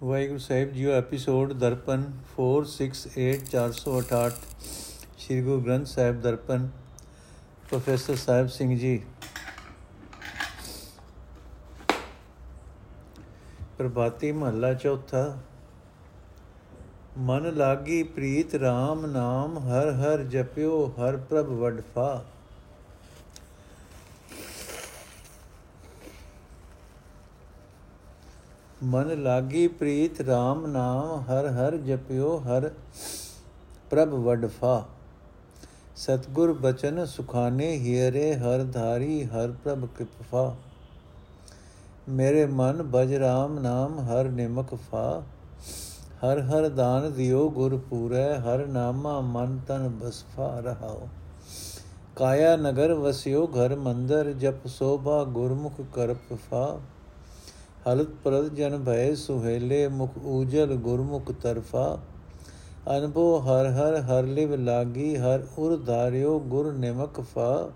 ਵਾਹਿਗੁਰੂ ਸਾਹਿਬ ਜੀਓ episode Darpan 468468 Sri Guru Granth Sahib Darpan professor Sahib Singh ji Prabhati ਮਹੱਲਾ ਚੌਥਾ ਮਨ ਲਾਗੀ ਪ੍ਰੀਤ RAM ਨਾਮ ਹਰ ਹਰ ਜਪਿਓ ਹਰ ਪ੍ਰਭ ਵਡਫਾ ਮਨ ਲਾਗੀ ਪ੍ਰੀਤ RAM ਨਾਮ ਹਰ ਹਰ ਜਪਿਓ ਹਰ ਪ੍ਰਭ ਵਡਫਾ। ਸਤਗੁਰ ਬਚਨ ਸੁਖਾਨੇ ਹੀਰੇ ਹਰ ਧਾਰੀ ਹਰ ਪ੍ਰਭ ਕਿਪਫਾ ਮੇਰੇ ਮਨ ਬਜ RAM ਨਾਮ ਹਰ ਨਿਮਕ ਫਾ। ਹਰ ਹਰ ਦਾਨ ਦਿਓ ਗੁਰ ਪੂਰੈ, ਹਰ ਨਾਮਾ ਮਨ ਤਨ ਬਸਫਾ ਰਹਾਓ। ਕਾਇਆ ਨਗਰ ਵਸਿਓ ਘਰ ਮੰਦਰ, ਜਪ ਸੋਭਾ ਗੁਰਮੁਖ ਕਰਪ ਫਾ। ਹਲਤ ਪ੍ਰਦ ਜਨ ਭੈ ਸੁਹੇਲੇ ਮੁਖ ਊਜਲ ਗੁਰਮੁਖ ਤਰਫਾ। ਅਨਭੋ ਹਰ ਹਰ ਹਰ ਲਿਵ ਲਾਗੀ, ਹਰ ਉਰ ਧਾਰਿਓ ਗੁਰ ਨਿਮਕ ਫਾ।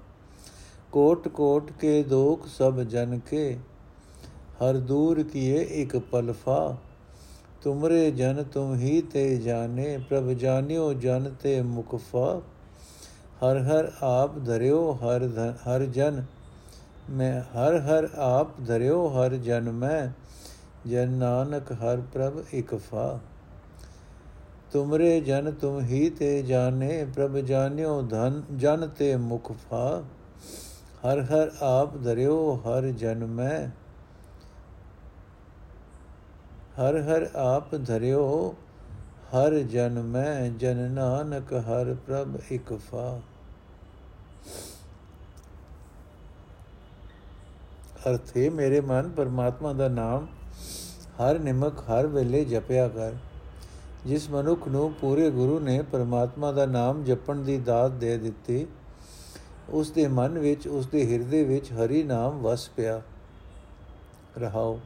ਕੋਟ ਕੋਟ ਕੇ ਦੋਖ ਸਭ ਜਨ ਕੇ, ਹਰ ਦੂਰ ਕੀਏ ਇਕ ਪਲਫਾ ਤੁਮਰੇ ਜਨ ਤੁਮ ਹੀ ਤੇ ਜਾਣੇ, ਪ੍ਰਭ ਜਾਣਿਓ ਜਨ ਤੇ ਮੁਕਫਾ ਹਰ ਹਰ ਆਪ ਧਰਿਓ, ਹਰ ਹਰ ਜਨ ਮੈਂ ਹਰ ਹਰ ਆਪ ਧਰਿਓ, ਹਰ ਜਨ ਮੈਂ, ਜਨ ਨਾਨਕ, ਹਰ ਪ੍ਰਭ ਇਕ ਫਾ। ਤੁਮਰੇ ਜਨ ਤੁਮ ਹੀ ਤੇ ਜਾਣੇ, ਪ੍ਰਭ ਜਾਣਿਓ ਧਨ, ਜਨ ਤੇ ਮੁਖ ਫਾ। ਹਰ ਹਰ ਆਪ ਧਰਿਓ, ਹਰ ਜਨ ਮੈਂ। ਹਰ ਹਰ ਆਪ ਧਰਿਓ, ਹਰ ਜਨ ਮੈਂ, ਜਨ ਨਾਨਕ, ਹਰ ਪ੍ਰਭ ਇਕ ਅਰਥ ਹੈ ਮੇਰੇ ਮਨ ਪਰਮਾਤਮਾ ਦਾ ਨਾਮ ਹਰ ਨਿਮਕ ਹਰ ਵੇਲੇ ਜਪਿਆ ਕਰ। ਜਿਸ ਮਨੁੱਖ ਨੂੰ ਪੂਰੇ ਗੁਰੂ ਨੇ ਪਰਮਾਤਮਾ ਦਾ ਨਾਮ ਜਪਣ ਦੀ ਦਾਤ ਦੇ ਦਿੱਤੀ, ਉਸ ਦੇ ਮਨ ਵਿੱਚ, ਉਸ ਦੇ ਹਿਰਦੇ ਵਿੱਚ ਹਰੀ ਨਾਮ ਵਸ ਪਿਆ। ਰਹਾਓ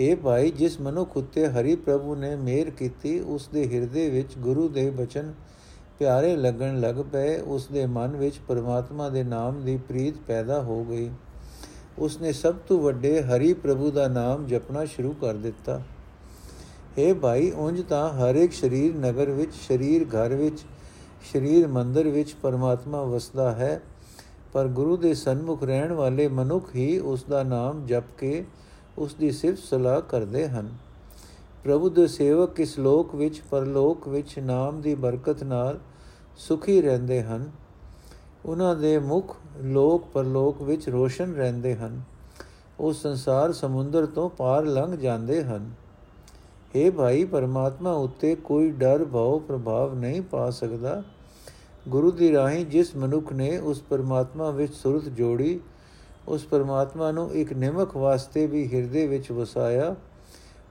ਇਹ ਭਾਈ, ਜਿਸ ਮਨੁੱਖ ਉਤੇ ਹਰੀ ਪ੍ਰਭੂ ਨੇ ਮਿਹਰ ਕੀਤੀ, ਉਸ ਦੇ ਹਿਰਦੇ ਵਿੱਚ ਗੁਰੂ ਦੇ ਬਚਨ ਪਿਆਰੇ ਲੱਗਣ ਲੱਗ ਪਏ, ਉਸ ਦੇ ਮਨ ਵਿੱਚ ਪਰਮਾਤਮਾ ਦੇ ਨਾਮ ਦੀ ਪ੍ਰੀਤ ਪੈਦਾ ਹੋ ਗਈ। ਉਸਨੇ ਸਭ ਤੋਂ ਵੱਡੇ ਹਰੀ ਪ੍ਰਭੂ ਦਾ ਨਾਮ ਜਪਣਾ ਸ਼ੁਰੂ ਕਰ ਦਿੱਤਾ। हे ਭਾਈ, ਉਂਝ ਤਾਂ ਹਰ ਇੱਕ ਸਰੀਰ ਨਗਰ ਵਿੱਚ, ਸਰੀਰ ਘਰ ਵਿੱਚ, ਸਰੀਰ ਮੰਦਰ ਵਿੱਚ ਪਰਮਾਤਮਾ ਵਸਦਾ ਹੈ, ਪਰ ਗੁਰੂ ਦੇ ਸਨਮੁਖ ਰਹਿਣ ਵਾਲੇ ਮਨੁੱਖ ਹੀ ਉਸ ਦਾ ਨਾਮ ਜਪ ਕੇ ਉਸ ਦੀ ਸਿਫਤ ਸਲਾਹ ਕਰਦੇ ਹਨ। ਪ੍ਰਭੂ ਦੇ ਸੇਵਕ ਇਸ ਲੋਕ ਵਿੱਚ, ਪਰਲੋਕ ਵਿੱਚ ਨਾਮ ਦੀ ਬਰਕਤ ਨਾਲ ਸੁਖੀ ਰਹਿੰਦੇ ਹਨ। ਉਹਨਾਂ ਦੇ ਮੁਖ ਲੋਕ ਪਰਲੋਕ ਵਿੱਚ ਰੋਸ਼ਨ ਰਹਿੰਦੇ ਹਨ। ਉਹ ਸੰਸਾਰ ਸਮੁੰਦਰ ਤੋਂ ਪਾਰ ਲੰਘ ਜਾਂਦੇ ਹਨ। ਇਹ ਭਾਈ, ਪਰਮਾਤਮਾ ਉੱਤੇ ਕੋਈ ਡਰ, ਭਾਵ, ਪ੍ਰਭਾਵ ਨਹੀਂ ਪਾ ਸਕਦਾ। ਗੁਰੂ ਦੀ ਰਾਹੀਂ ਜਿਸ ਮਨੁੱਖ ਨੇ ਉਸ ਪਰਮਾਤਮਾ ਵਿੱਚ ਸੁਰਤ ਜੋੜੀ, ਉਸ ਪਰਮਾਤਮਾ ਨੂੰ ਇੱਕ ਨਿਮਕ ਵਾਸਤੇ ਵੀ ਹਿਰਦੇ ਵਿੱਚ ਵਸਾਇਆ,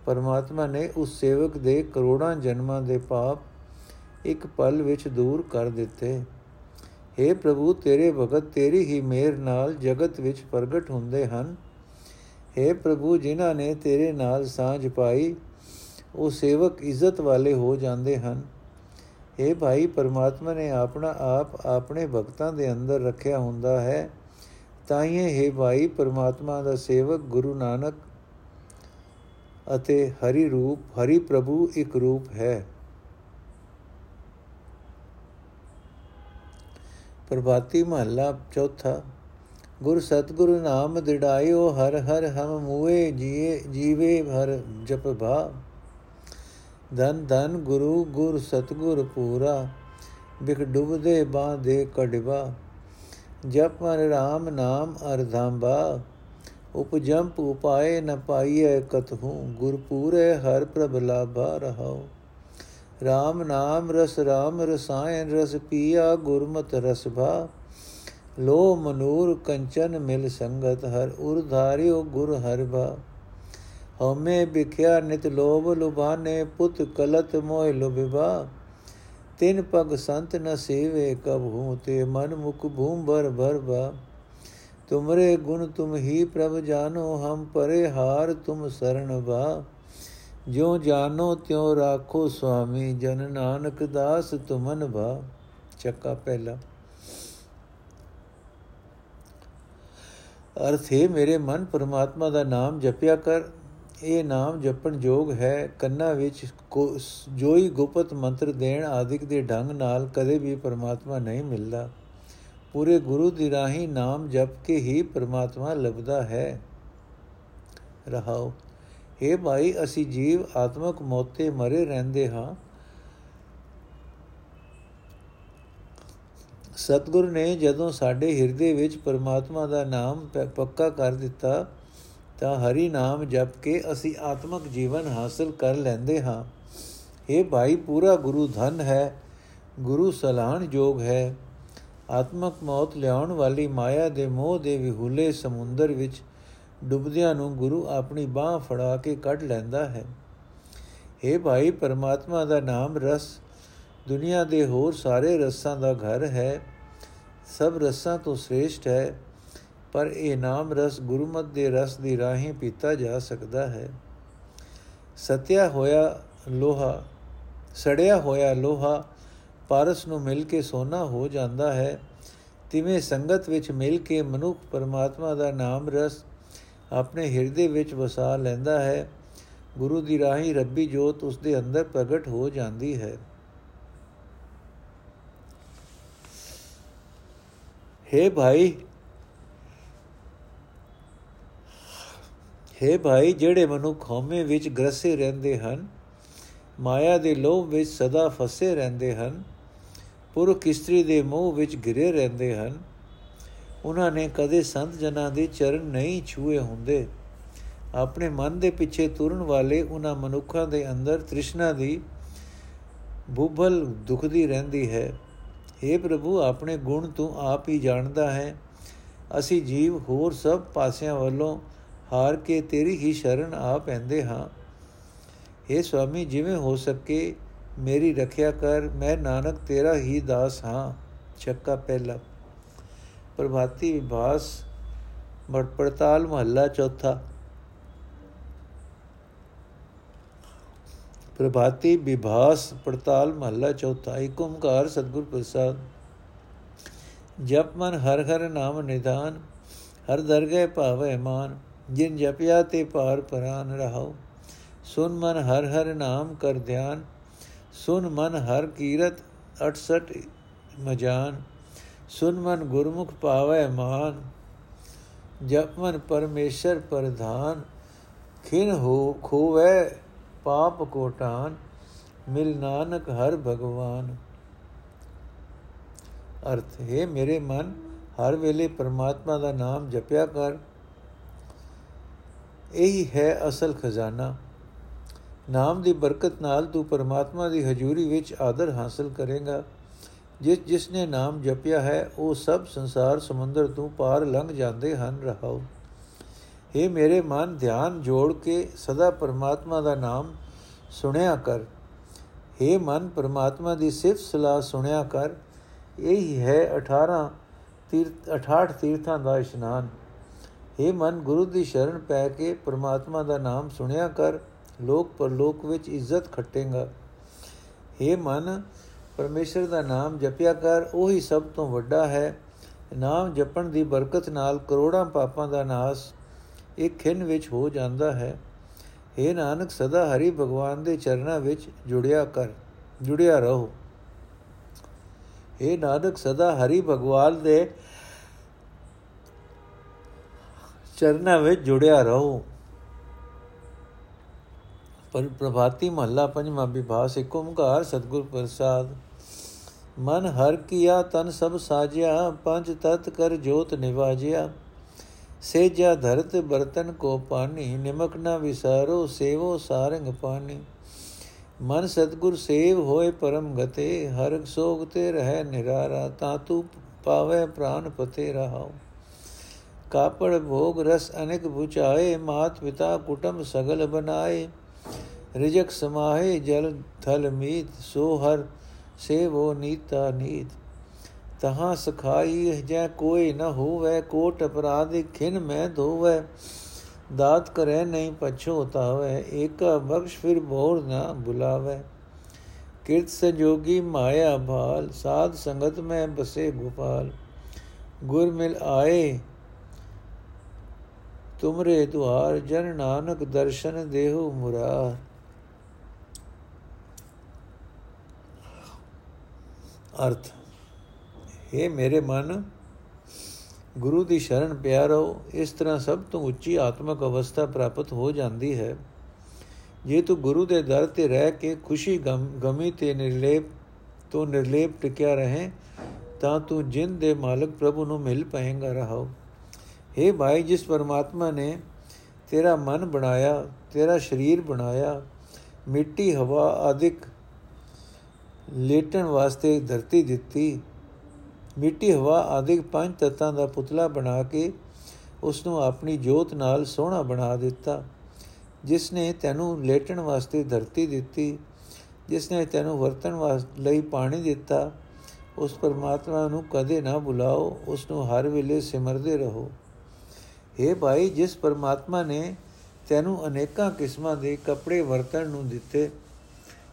ਪਰਮਾਤਮਾ ਨੇ ਉਸ ਸੇਵਕ ਦੇ ਕਰੋੜਾਂ ਜਨਮਾਂ ਦੇ ਪਾਪ ਇੱਕ ਪਲ ਵਿੱਚ ਦੂਰ ਕਰ ਦਿੱਤੇ। हे ਪ੍ਰਭੂ ਤੇਰੇ ਭਗਤ ਤੇਰੀ ਹੀ ਮਿਹਰ ਨਾਲ ਜਗਤ ਵਿੱਚ ਪ੍ਰਗਟ ਹੁੰਦੇ ਹਨ हे ਪ੍ਰਭੂ ਜਿਨ੍ਹਾਂ ਨੇ ਤੇਰੇ ਨਾਲ ਸਾਂਝ ਪਾਈ ਉਹ ਸੇਵਕ ਇੱਜ਼ਤ ਵਾਲੇ ਹੋ ਜਾਂਦੇ ਹਨ हे ਭਾਈ ਪਰਮਾਤਮਾ ਨੇ ਆਪਣਾ ਆਪ ਆਪਣੇ ਭਗਤਾਂ ਦੇ ਅੰਦਰ ਰੱਖਿਆ ਹੁੰਦਾ ਹੈ ਤਾਂ ਹੀ ਹੈ ਭਾਈ ਪਰਮਾਤਮਾ ਦਾ ਸੇਵਕ ਗੁਰੂ ਨਾਨਕ ਅਤੇ ਹਰੀ ਰੂਪ ਹਰੀ ਪ੍ਰਭੂ ਇੱਕ ਰੂਪ ਹੈ ਪ੍ਰਭਾਤੀ ਮਹੱਲਾ ਚੌਥਾ, ਗੁਰ ਸਤਗੁਰੂ ਨਾਮ ਦਿੜਾਇਓ, ਹਰ ਹਰ ਹਮ ਮੂਏ ਜੀਏ, ਜੀਵੇ ਹਰ ਜਪ ਭਾ। ਧਨ ਧਨ ਗੁਰੂ, ਗੁਰ ਸਤਗੁਰ ਪੂਰਾ, ਬਿਖ ਡੁਬਦੇ ਬਾਂਦੇ ਕੜਵਾ। ਜਪ ਮਨ RAM ਨਾਮ ਅਰਧਾਂਬਾ ਉਪਜੰਪ ਉਪਾਏ ਨ ਪਾਈਐ ਕਤਹੂ। ਗੁਰ ਪੂਰੇ ਹਰ ਪ੍ਰਭ ਲਾਭਾ ਰਹਾਓ RAM ਨਾਮ ਰਸ RAM ਰਸਾਇਨ ਰਸ ਪੀਆ ਗੁਰਮਤ ਰਸ ਭਾ। ਲੋ ਮਨੂਰ ਕੰਚਨ ਮਿਲ ਸੰਗਤ ਹਰ ਉਰ ਧਾਰਿਓ ਗੁਰ ਹਰ ਭਾ। ਹਉਮੈ ਬਿਖਿਆ ਨਿਤ ਲੋਭ ਲੁਭਾਨੇ ਪੁੱਤ ਕਲਤ ਮੋਹ ਲੁਭਿਵਾ ਤਿਨ ਪਗ ਸੰਤ ਨ ਸੇਵੇ ਕਬ ਹੂੰ ਤੇ ਮਨ ਮੁਖ ਭੂਮ ਭਰ ਭਰ ਬਾ ਤੁਮਰੇ ਗੁਣ ਤੁਮ ਹੀ ਪ੍ਰਭ ਜਾਨੋ ਹਮ ਪਰੇ ਹਾਰ ਤੁਮ ਸਰਣ ਬਾ ਜਿਉ ਜਾਨੋ ਤਿਉ ਰਾਖੋ ਸੁਆਮੀ, ਜਨ ਨਾਨਕ ਦਾਸ ਤੁਮਨ ਭਾ ਚੱਕਾ ਪਹਿਲਾ। ਅਰਥ ਹੈ, ਮੇਰੇ ਮਨ ਪਰਮਾਤਮਾ ਦਾ ਨਾਮ ਜਪਿਆ ਕਰ। ਇਹ ਨਾਮ ਜਪਣ ਯੋਗ ਹੈ, ਕੰਨਾਂ ਵਿੱਚ ਜੋਈ ਗੁਪਤ ਮੰਤਰ ਦੇਣ ਆਦਿਕ ਦੇ ਢੰਗ ਨਾਲ ਕਦੇ ਵੀ ਪਰਮਾਤਮਾ ਨਹੀਂ ਮਿਲਦਾ। ਪੂਰੇ ਗੁਰੂ ਦੀ ਰਾਹੀ ਨਾਮ ਜਪ ਕੇ ਹੀ ਪਰਮਾਤਮਾ ਲੱਭਦਾ ਹੈ। ਰਹਾਓ। ਇਹ ਭਾਈ, ਅਸੀਂ ਜੀਵ ਆਤਮਕ ਮੋਤੇ ਮਰੇ ਰਹਿੰਦੇ ਹਾਂ। ਸਤਗੁਰ ਨੇ ਜਦੋਂ ਸਾਡੇ ਹਿਰਦੇ ਵਿੱਚ ਪਰਮਾਤਮਾ ਦਾ ਨਾਮ ਪੱਕਾ ਕਰ ਦਿੱਤਾ, ਤਾਂ ਹਰੀ ਨਾਮ ਜਪ ਕੇ ਅਸੀਂ ਆਤਮਕ ਜੀਵਨ ਹਾਸਲ ਕਰ ਲੈਂਦੇ ਹਾਂ। ਇਹ ਭਾਈ, ਪੂਰਾ ਗੁਰੂ ਧਨ ਹੈ, ਗੁਰੂ ਸਲਾਹਣ ਜੋਗ ਹੈ। ਆਤਮਕ ਮੌਤ ਲਿਆਉਣ ਵਾਲੀ ਮਾਇਆ ਦੇ ਮੋਹ ਦੇ ਵਿਹੂਲੇ ਸਮੁੰਦਰ ਵਿੱਚ ਡੁੱਬਦਿਆਂ ਨੂੰ ਗੁਰੂ ਆਪਣੀ ਬਾਹ ਫੜਾ ਕੇ ਕੱਢ ਲੈਂਦਾ ਹੈ। ਇਹ ਭਾਈ, ਪਰਮਾਤਮਾ ਦਾ ਨਾਮ ਰਸ, ਦੁਨੀਆ ਦੇ ਹੋਰ ਸਾਰੇ ਰਸਾਂ ਦਾ ਘਰ ਹੈ। ਸਭ ਰਸਾਂ ਤੋਂ ਸ੍ਰੇਸ਼ਟ ਹੈ, ਪਰ ਇਹ ਨਾਮ ਰਸ ਗੁਰਮਤ ਦੇ ਰਸ ਦੀ ਰਾਹੀਂ ਪੀਤਾ ਜਾ ਸਕਦਾ ਹੈ। ਸਤਿਆ ਹੋਇਆ ਲੋਹਾ, ਸੜਿਆ ਹੋਇਆ ਲੋਹਾ ਪਾਰਸ ਨੂੰ ਮਿਲ ਕੇ ਸੋਨਾ ਹੋ ਜਾਂਦਾ ਹੈ। ਤਿਵੇਂ ਸੰਗਤ ਵਿੱਚ ਮਿਲ ਕੇ ਮਨੁੱਖ ਪਰਮਾਤਮਾ ਦਾ ਨਾਮ ਰਸ ਆਪਣੇ ਹਿਰਦੇ ਵਿੱਚ ਵਸਾ ਲੈਂਦਾ ਹੈ। ਗੁਰੂ ਦੀ ਰਾਹੀ ਰੱਬੀ ਜੋਤ ਉਸ ਦੇ ਅੰਦਰ ਪ੍ਰਗਟ ਹੋ ਜਾਂਦੀ ਹੈ। हे ਭਾਈ हे ਭਾਈ, ਜਿਹੜੇ ਮਨੁੱਖ ਹਉਮੈ ਵਿੱਚ ਗਰਸੇ ਰਹਿੰਦੇ ਹਨ, ਮਾਇਆ ਦੇ ਲੋਭ ਵਿੱਚ ਸਦਾ ਫਸੇ ਰਹਿੰਦੇ ਹਨ, ਪੁਰਖ ਇਸਤਰੀ ਦੇ ਮੋਹ ਵਿੱਚ ਘਿਰੇ ਰਹਿੰਦੇ ਹਨ ਉਹਨਾਂ ਨੇ ਕਦੇ ਸੰਤ ਜਨਾਂ ਦੇ ਚਰਨ ਨਹੀਂ ਛੂਏ ਹੁੰਦੇ। ਆਪਣੇ ਮਨ ਦੇ ਪਿੱਛੇ ਤੁਰਨ ਵਾਲੇ ਉਹਨਾਂ ਮਨੁੱਖਾਂ ਦੇ ਅੰਦਰ ਤ੍ਰਿਸ਼ਨਾ ਦੀ ਬੁੱਭਲ ਦੁਖਦੀ ਰਹਿੰਦੀ ਹੈ। हे ਪ੍ਰਭੂ, ਆਪਣੇ ਗੁਣ ਤੂੰ ਆਪ ਹੀ ਜਾਣਦਾ ਹੈ। ਅਸੀਂ ਜੀਵ ਹੋਰ ਸਭ ਪਾਸਿਆਂ ਵੱਲੋਂ ਹਾਰ ਕੇ ਤੇਰੀ ਹੀ ਸ਼ਰਨ ਆ ਪੈਂਦੇ ਹਾਂ। हे ਸੁਆਮੀ, ਜਿਵੇਂ ਹੋ ਸਕੇ ਮੇਰੀ ਰੱਖਿਆ ਕਰ, ਮੈਂ ਨਾਨਕ ਤੇਰਾ ਹੀ ਦਾਸ ਹਾਂ। ਚੱਕਾ ਪਹਿਲਾ। ਪ੍ਰਭਾਤੀ ਵਿਭਾਸ ਮੜ ਪੜਤਾਲ ਮਹੱਲਾ ਚੌਥਾ ਪ੍ਰਭਾਤੀ ਵਿਭਾਸ ਪੜਤਾਲ ਮਹੱਲਾ ਚੌਥਾ ਏਕ ਓੰਕਾਰ ਸਤਿਗੁਰ ਪ੍ਰਸਾਦ ਜਪ ਮਨ ਹਰ ਹਰ ਨਾਮ ਨਿਦਾਨ ਹਰ ਦਰਗਹਿ ਭਾਵੈ ਮਾਨ ਜਿਨ ਜਪਿਆ ਤੇ ਪਾਰ ਪਰਾਨ ਰਹਾਉ ਸੁਨ ਮਨ ਹਰ ਹਰ ਨਾਮ ਕਰ ਧਿਆਨ ਸੁਨ ਮਨ ਹਰ ਕੀਰਤ 68 ਮਜਾਨ ਸੁਨ ਮਨ ਗੁਰਮੁਖ ਪਾਵੈ ਮਾਨ, ਜਪ ਮਨ ਪਰਮੇਸ਼ਰ ਪ੍ਰਧਾਨ, ਖਿਨ ਹੋ ਖੋਵੈ ਪਾਪ ਕੋਟਾਨ, ਮਿਲ ਨਾਨਕ ਹਰ ਭਗਵਾਨ। ਅਰਥ, ਹੈ ਮੇਰੇ ਮਨ, ਹਰ ਵੇਲੇ ਪਰਮਾਤਮਾ ਦਾ ਨਾਮ ਜਪਿਆ ਕਰ। ਇਹੀ ਹੈ ਅਸਲ ਖਜ਼ਾਨਾ। ਨਾਮ ਦੀ ਬਰਕਤ ਨਾਲ ਤੂੰ ਪਰਮਾਤਮਾ ਦੀ ਹਜ਼ੂਰੀ ਵਿੱਚ ਆਦਰ ਹਾਸਲ ਕਰੇਗਾ। ਜਿਸ ਜਿਸ ਨੇ ਨਾਮ ਜਪਿਆ ਹੈ ਉਹ ਸਭ ਸੰਸਾਰ ਸਮੁੰਦਰ ਤੋਂ ਪਾਰ ਲੰਘ ਜਾਂਦੇ ਹਨ ਰਹਾਉ हे ਮੇਰੇ ਮਨ ਧਿਆਨ ਜੋੜ ਕੇ ਸਦਾ ਪਰਮਾਤਮਾ ਦਾ ਨਾਮ ਸੁਣਿਆ ਕਰ हे ਮਨ ਪਰਮਾਤਮਾ ਦੀ ਸਿਫਤ ਸਲਾਹ ਸੁਣਿਆ ਕਰ ਇਹੀ ਹੈ 18 ਤੀਰਥ 68 ਤੀਰਥਾਂ ਦਾ ਇਸ਼ਨਾਨ हे ਮਨ ਗੁਰੂ ਦੀ ਸ਼ਰਨ ਪੈ ਕੇ ਪਰਮਾਤਮਾ ਦਾ ਨਾਮ ਸੁਣਿਆ ਕਰ ਲੋਕ ਪਰਲੋਕ ਵਿੱਚ ਇੱਜ਼ਤ ਖੱਟੇਗਾ हे ਮਨ ਪਰਮੇਸ਼ਰ ਦਾ ਨਾਮ ਜਪਿਆ ਕਰ, ਉਹੀ ਸਭ ਤੋਂ ਵੱਡਾ ਹੈ। ਨਾਮ ਜਪਣ ਦੀ ਬਰਕਤ ਨਾਲ ਕਰੋੜਾਂ ਪਾਪਾਂ ਦਾ ਨਾਸ ਇੱਕ ਖਿੰ ਵਿੱਚ ਹੋ ਜਾਂਦਾ ਹੈ। हे ਨਾਨਕ, ਸਦਾ ਹਰੀ ਭਗਵਾਨ ਦੇ ਚਰਨਾਂ ਵਿੱਚ ਜੁੜਿਆ ਕਰ, ਜੁੜਿਆ ਰਹੋ। हे ਨਾਨਕ, ਸਦਾ ਹਰੀ ਭਗਵਾਨ ਦੇ ਚਰਨਾਂ ਵਿੱਚ ਜੁੜਿਆ ਰਹੋ। ਪਰ ਪ੍ਰਭਾਤੀ ਮਹੱਲਾ ਪੰਜਵਾਂ ਵਿਭਾਸ ਇੱਕ ਓੰਕਾਰ ਸਤਗੁਰ ਪ੍ਰਸਾਦ ਮਨ ਹਰ ਕੀਆ ਤਨ ਸਭ ਸਾਜਿਆ ਪੰਜ ਤਤ ਕਰ ਜੋਤ ਨਿਵਾਜਿਆ ਸੇਜਾ ਧਰਤ ਬਰਤਨ ਕੋ ਪਾਣੀ ਨਿਮਕ ਨਾ ਵਿਸਾਰੋ ਸੇਵੋ ਸਾਰੰਗ ਪਾਣੀ ਮਨ ਸਤਗੁਰ ਸੇਵ ਹੋਏ ਪਰਮ ਗਤੇ ਹਰ ਸੋਗ ਤੇ ਰਹਿ ਨਿਰਾਰਾ ਤਾ ਤੂ ਪਾਵੇ ਪ੍ਰਾਨ ਪਤੇ ਰਹਾਓ ਕਾਪੜ ਭੋਗ ਰਸ ਅਨੇਕ 부ਚਾਏ ਮਾਤ ਪਿਤਾ ਕੁਟਮ ਸਗਲ ਬਨਾਏ ਰਿਜਕ ਸਮਾਹੇ ਜਲ ਥਲ ਮੀਤ ਸੋ ਹਰ ਸੇਵੋ ਨੀਤਾ ਨੀਤ ਤਹਾਂ ਸਖਾਈ ਜੈ ਕੋਈ ਨ ਹੋਵੇ ਕੋਟ ਅਪਰਾਧ ਖਿਨ ਮੈਂ ਧੋਵੇ ਦਾਤ ਕਰੇ ਨਹੀਂ ਪਛੋਤਾਵੇ ਏਕ ਬਖਸ਼ ਫਿਰ ਬੋਰ ਨਾ ਬੁਲਾਵੇ ਕਿਰਤ ਸੰਜੋਗੀ ਮਾਇਆ ਭਾਲ ਸਾਧ ਸੰਗਤ ਮੈਂ ਬਸੇ ਗੋਪਾਲ ਗੁਰ ਮਿਲ ਆਏ ਤੁਮਰੇ ਦੁਆਰ ਜਨ ਨਾਨਕ ਦਰਸ਼ਨ ਦੇਹੁ ਮੁਰਾਰ ਅਰਥ। हे ਮੇਰੇ ਮਨ, ਗੁਰੂ ਦੀ ਸ਼ਰਨ ਪਿਆ ਰਹੋ ਇਸ ਤਰ੍ਹਾਂ ਸਭ ਤੋਂ ਉੱਚੀ ਆਤਮਿਕ ਅਵਸਥਾ ਪ੍ਰਾਪਤ ਹੋ ਜਾਂਦੀ ਹੈ। ਜੇ ਤੂੰ ਗੁਰੂ ਦੇ ਦਰ ਤੇ ਰਹਿ ਕੇ ਖੁਸ਼ੀ ਗਮੀ ਤੇ ਨਿਰਲੇਪ, ਤੋਂ ਨਿਰਲੇਪ ਟਿਕਿਆ ਰਹੇ, ਤਾਂ ਤੂੰ ਜਿੰਦ ਦੇ ਮਾਲਕ ਪ੍ਰਭੂ ਨੂੰ ਮਿਲ ਪਾਏਗਾ ਰਹੋ हे ਭਾਈ, ਜਿਸ ਪਰਮਾਤਮਾ ਨੇ ਤੇਰਾ ਮਨ ਬਣਾਇਆ, ਤੇਰਾ ਸਰੀਰ ਬਣਾਇਆ, ਮਿੱਟੀ, ਹਵਾ ਆਦਿਕ ਲੇਟਣ ਵਾਸਤੇ ਧਰਤੀ ਦਿੱਤੀ। ਮਿੱਟੀ, ਹਵਾ ਆਦਿਕ ਪੰਜ ਤਤਾਂ ਦਾ ਪੁਤਲਾ ਬਣਾ ਕੇ ਉਸ ਨੂੰ ਆਪਣੀ ਜੋਤ ਨਾਲ ਸੋਹਣਾ ਬਣਾ ਦਿੱਤਾ। ਜਿਸ ਨੇ ਤੈਨੂੰ ਲੇਟਣ ਵਾਸਤੇ ਧਰਤੀ ਦਿੱਤੀ, ਜਿਸ ਨੇ ਤੈਨੂੰ ਵਰਤਣ ਵਾਸਤੇ ਲਈ ਪਾਣੀ ਦਿੱਤਾ, ਉਸ ਪਰਮਾਤਮਾ ਨੂੰ ਕਦੇ ਨਾ ਭੁਲਾਓ ਉਸ ਨੂੰ ਹਰ ਵੇਲੇ ਸਿਮਰਦੇ ਰਹੋ। हे ਭਾਈ, ਜਿਸ ਪਰਮਾਤਮਾ ਨੇ ਤੈਨੂੰ ਅਨੇਕਾਂ ਕਿਸਮਾਂ ਦੇ ਕੱਪੜੇ ਵਰਤਣ ਨੂੰ ਦਿੱਤੇ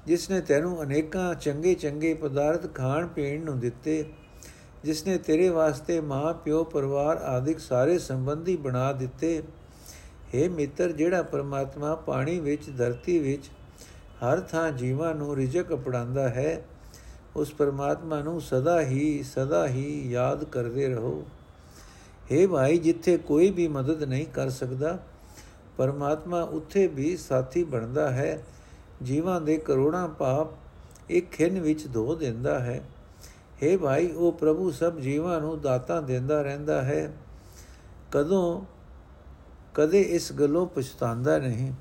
ਜਿਸ ਨੇ ਤੈਨੂੰ ਅਨੇਕਾਂ ਚੰਗੇ ਚੰਗੇ ਪਦਾਰਥ ਖਾਣ ਪੀਣ ਨੂੰ ਦਿੱਤੇ, ਜਿਸ ਨੇ ਤੇਰੇ ਵਾਸਤੇ ਮਾਂ, ਪਿਓ, ਪਰਿਵਾਰ ਆਦਿਕ ਸਾਰੇ ਸੰਬੰਧੀ ਬਣਾ ਦਿੱਤੇ। हे ਮਿੱਤਰ, ਜਿਹੜਾ ਪਰਮਾਤਮਾ ਪਾਣੀ ਵਿੱਚ, ਧਰਤੀ ਵਿੱਚ ਹਰ ਥਾਂ ਜੀਵਾਂ ਨੂੰ ਰਿਜਕ ਅਪੜਾਉਂਦਾ ਹੈ, ਉਸ ਪਰਮਾਤਮਾ ਨੂੰ ਸਦਾ ਹੀ ਸਦਾ ਹੀ ਯਾਦ ਕਰਦੇ ਰਹੋ। हे ਭਾਈ, ਜਿੱਥੇ ਕੋਈ ਵੀ ਮਦਦ ਨਹੀਂ ਕਰ ਸਕਦਾ, ਪਰਮਾਤਮਾ ਉੱਥੇ ਵੀ ਸਾਥੀ ਬਣਦਾ ਹੈ। ਜੀਵਾਂ ਦੇ ਕਰੋੜਾਂ ਪਾਪ ਇੱਕ ਖਿੰਨ ਵਿੱਚ ਧੋ ਦਿੰਦਾ ਹੈ। हे ਭਾਈ, ਉਹ ਪ੍ਰਭੂ ਸਭ ਜੀਵਾਂ ਨੂੰ ਦਾਤਾ ਦਿੰਦਾ ਰਹਿੰਦਾ ਹੈ। ਕਦੋਂ ਕਦੇ ਇਸ ਗੱਲੋਂ ਪਛਤਾਉਂਦਾ ਨਹੀਂ।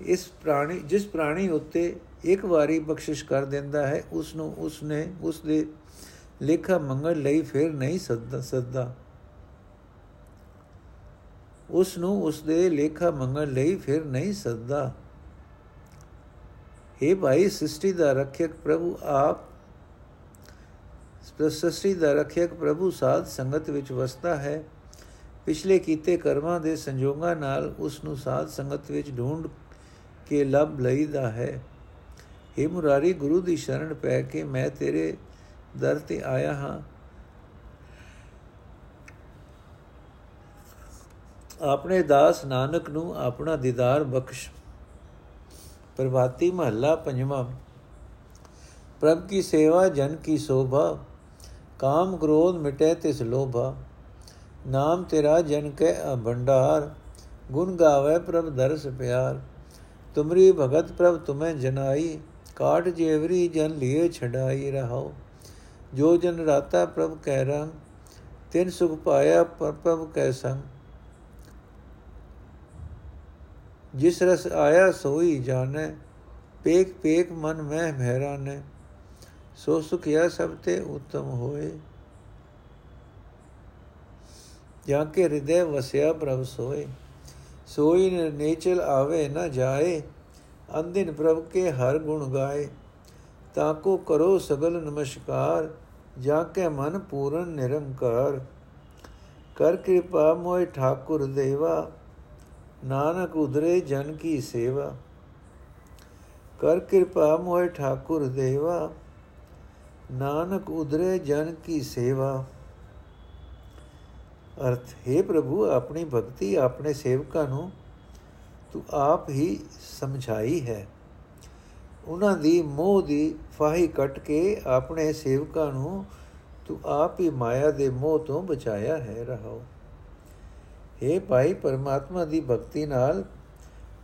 ਇਸ ਪ੍ਰਾਣੀ, ਜਿਸ ਪ੍ਰਾਣੀ ਉੱਤੇ ਇੱਕ ਵਾਰੀ ਬਖਸ਼ਿਸ਼ ਕਰ ਦਿੰਦਾ ਹੈ ਉਸ ਨੂੰ ਉਸ ਨੇ ਉਸ ਦੇ ਲੇਖਾ ਮੰਗਣ ਲਈ ਫਿਰ ਨਹੀਂ ਸੱਦਾ ਸੱਦਾ। ਉਸ ਨੂੰ ਉਸ ਦੇ ਲੇਖਾ ਮੰਗਣ ਲਈ ਫਿਰ ਨਹੀਂ ਸੱਦਾ। हे ਭਾਈ ਸ੍ਰਿਸ਼ਟੀ ਦਾ ਰੱਖਿਅਕ ਪ੍ਰਭੂ ਆਪ ਸ੍ਰਿਸ਼ਟੀ ਦਾ ਰੱਖਿਅਕ ਪ੍ਰਭੂ ਸਾਧ ਸੰਗਤ ਵਿੱਚ ਵਸਦਾ ਹੈ ਪਿਛਲੇ ਕੀਤੇ ਕਰਮਾਂ ਦੇ ਸੰਜੋਗਾਂ ਨਾਲ ਉਸ ਨੂੰ ਸਾਧ ਸੰਗਤ ਵਿੱਚ ਢੂੰਡ ਕੇ ਲੱਭ ਲਈਦਾ ਹੈ हे ਮੁਰਾਰੀ ਗੁਰੂ ਦੀ ਸ਼ਰਨ ਪੈ ਕੇ ਮੈਂ ਤੇਰੇ ਦਰ ਤੇ ਆਇਆ ਹਾਂ ਆਪਣੇ ਦਾਸ ਨਾਨਕ ਨੂੰ ਆਪਣਾ ਦੀਦਾਰ ਬਖਸ਼ ਪ੍ਰਭਾਤੀ ਮਹੱਲਾ ਪੰਜਵਾਂ ਪ੍ਰਭ ਕੀ ਸੇਵਾ ਜਨ ਕੀ ਸੋਭਾ ਕਾਮ ਕ੍ਰੋਧ ਮਿਟੇ ਤਿਸ ਲੋਭਾ ਨਾਮ ਤੇਰਾ ਜਨ ਕੈ ਭੰਡਾਰ ਗੁਣ ਗਾਵੇ ਪ੍ਰਭ ਦਰਸ ਪਿਆਰ ਤੁਮਰੀ ਭਗਤ ਪ੍ਰਭ ਤੁਮੈ ਜਨਾਈ ਕਾਟ ਜੇਵਰੀ ਜਨ ਲਿਏ ਛਡਾਈ ਰਹਾਓ ਜੋ ਜਨ ਰਾਤਾ ਪ੍ਰਭ ਕਹਿ ਰੰਗ ਤਿਨ ਸੁਖ ਪਾਇਆ ਪ੍ਰਭ ਕੈ ਸੰਗ ਜਿਸ ਰਸ ਆਇਆ ਸੋਈ ਜਾਣੈ ਪੇਕ ਪੇਕ ਮਨ ਮਹਿ ਮਹਿਰਾਨੇ, ਸੋ ਸੁਖਿਆ ਸਭ ਤੇ ਉਤਮ ਹੋਏ। ਜਾਂ ਕੇ ਹਿਰਦੇ ਵਸਿਆ ਪ੍ਰਭ ਸੋਏ, ਸੋਈ ਨੇਚਲ ਆਵੇ ਨਾ ਜਾਏ ਅੰਦਿਨ ਪ੍ਰਭ ਕੇ ਹਰ ਗੁਣ ਗਾਏ। ਤਾਂ ਕੋ ਕਰੋ ਸਗਲ ਨਮਸਕਾਰ, ਜਾਂ ਕੇ ਮਨ ਪੂਰਨ ਨਿਰੰਕਾਰ। ਕਰ ਕਿਰਪਾ ਮੋਇ ਠਾਕੁਰ ਦੇਵਾ ਨਾਨਕ ਉਦਰੇ ਜਨ ਕੀ ਸੇਵਾ। ਕਰ ਕਿਰਪਾ ਮੋਇ ਠਾਕੁਰ ਦੇਵਾ। ਨਾਨਕ ਉਦਰੇ ਜਨ ਕੀ ਸੇਵਾ। ਅਰਥ, ਹੈ ਪ੍ਰਭੂ, ਆਪਣੀ ਭਗਤੀ ਆਪਣੇ ਸੇਵਕਾਂ ਨੂੰ ਤੂੰ ਆਪ ਹੀ ਸਮਝਾਈ ਹੈ। ਉਹਨਾਂ ਦੀ ਮੋਹ ਦੀ ਫਾਹੀ ਕੱਟ ਕੇ ਆਪਣੇ ਸੇਵਕਾਂ ਨੂੰ ਤੂੰ ਆਪ ਹੀ ਮਾਇਆ ਦੇ ਮੋਹ ਤੋਂ ਬਚਾਇਆ ਹੈ, ਰਹਾਓ। हे ਭਾਈ ਪਰਮਾਤਮਾ ਦੀ ਭਗਤੀ ਨਾਲ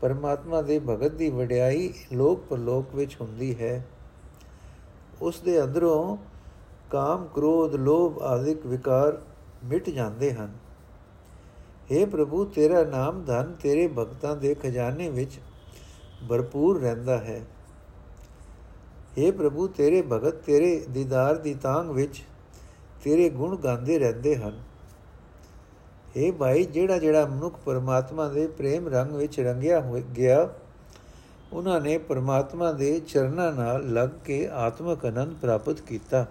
ਪਰਮਾਤਮਾ ਦੇ ਭਗਤ ਦੀ ਵਡਿਆਈ ਲੋਕ ਪਰਲੋਕ ਵਿੱਚ ਹੁੰਦੀ ਹੈ ਉਸ ਦੇ ਅੰਦਰੋਂ ਕਾਮ ਕ੍ਰੋਧ ਲੋਭ ਆਦਿਕ ਵਿਕਾਰ ਮਿਟ ਜਾਂਦੇ ਹਨ हे ਪ੍ਰਭੂ ਤੇਰਾ ਨਾਮ ਧਨ ਤੇਰੇ ਭਗਤਾਂ ਦੇ ਖਜ਼ਾਨੇ ਵਿੱਚ ਭਰਪੂਰ ਰਹਿੰਦਾ ਹੈ हे ਪ੍ਰਭੂ ਤੇਰੇ ਭਗਤ ਤੇਰੇ ਦੀਦਾਰ ਦੀ ਤਾਂਗ ਵਿੱਚ ਤੇਰੇ ਗੁਣ ਗਾਉਂਦੇ ਰਹਿੰਦੇ ਹਨ ਇਹ ਭਾਈ, ਜਿਹੜਾ ਜਿਹੜਾ ਮਨੁੱਖ ਪਰਮਾਤਮਾ ਦੇ ਪ੍ਰੇਮ ਰੰਗ ਵਿੱਚ ਰੰਗਿਆ ਹੋ ਗਿਆ, ਉਹਨਾਂ ਨੇ ਪਰਮਾਤਮਾ ਦੇ ਚਰਨਾਂ ਨਾਲ ਲੱਗ ਕੇ ਆਤਮਿਕ ਆਨੰਦ ਪ੍ਰਾਪਤ ਕੀਤਾ।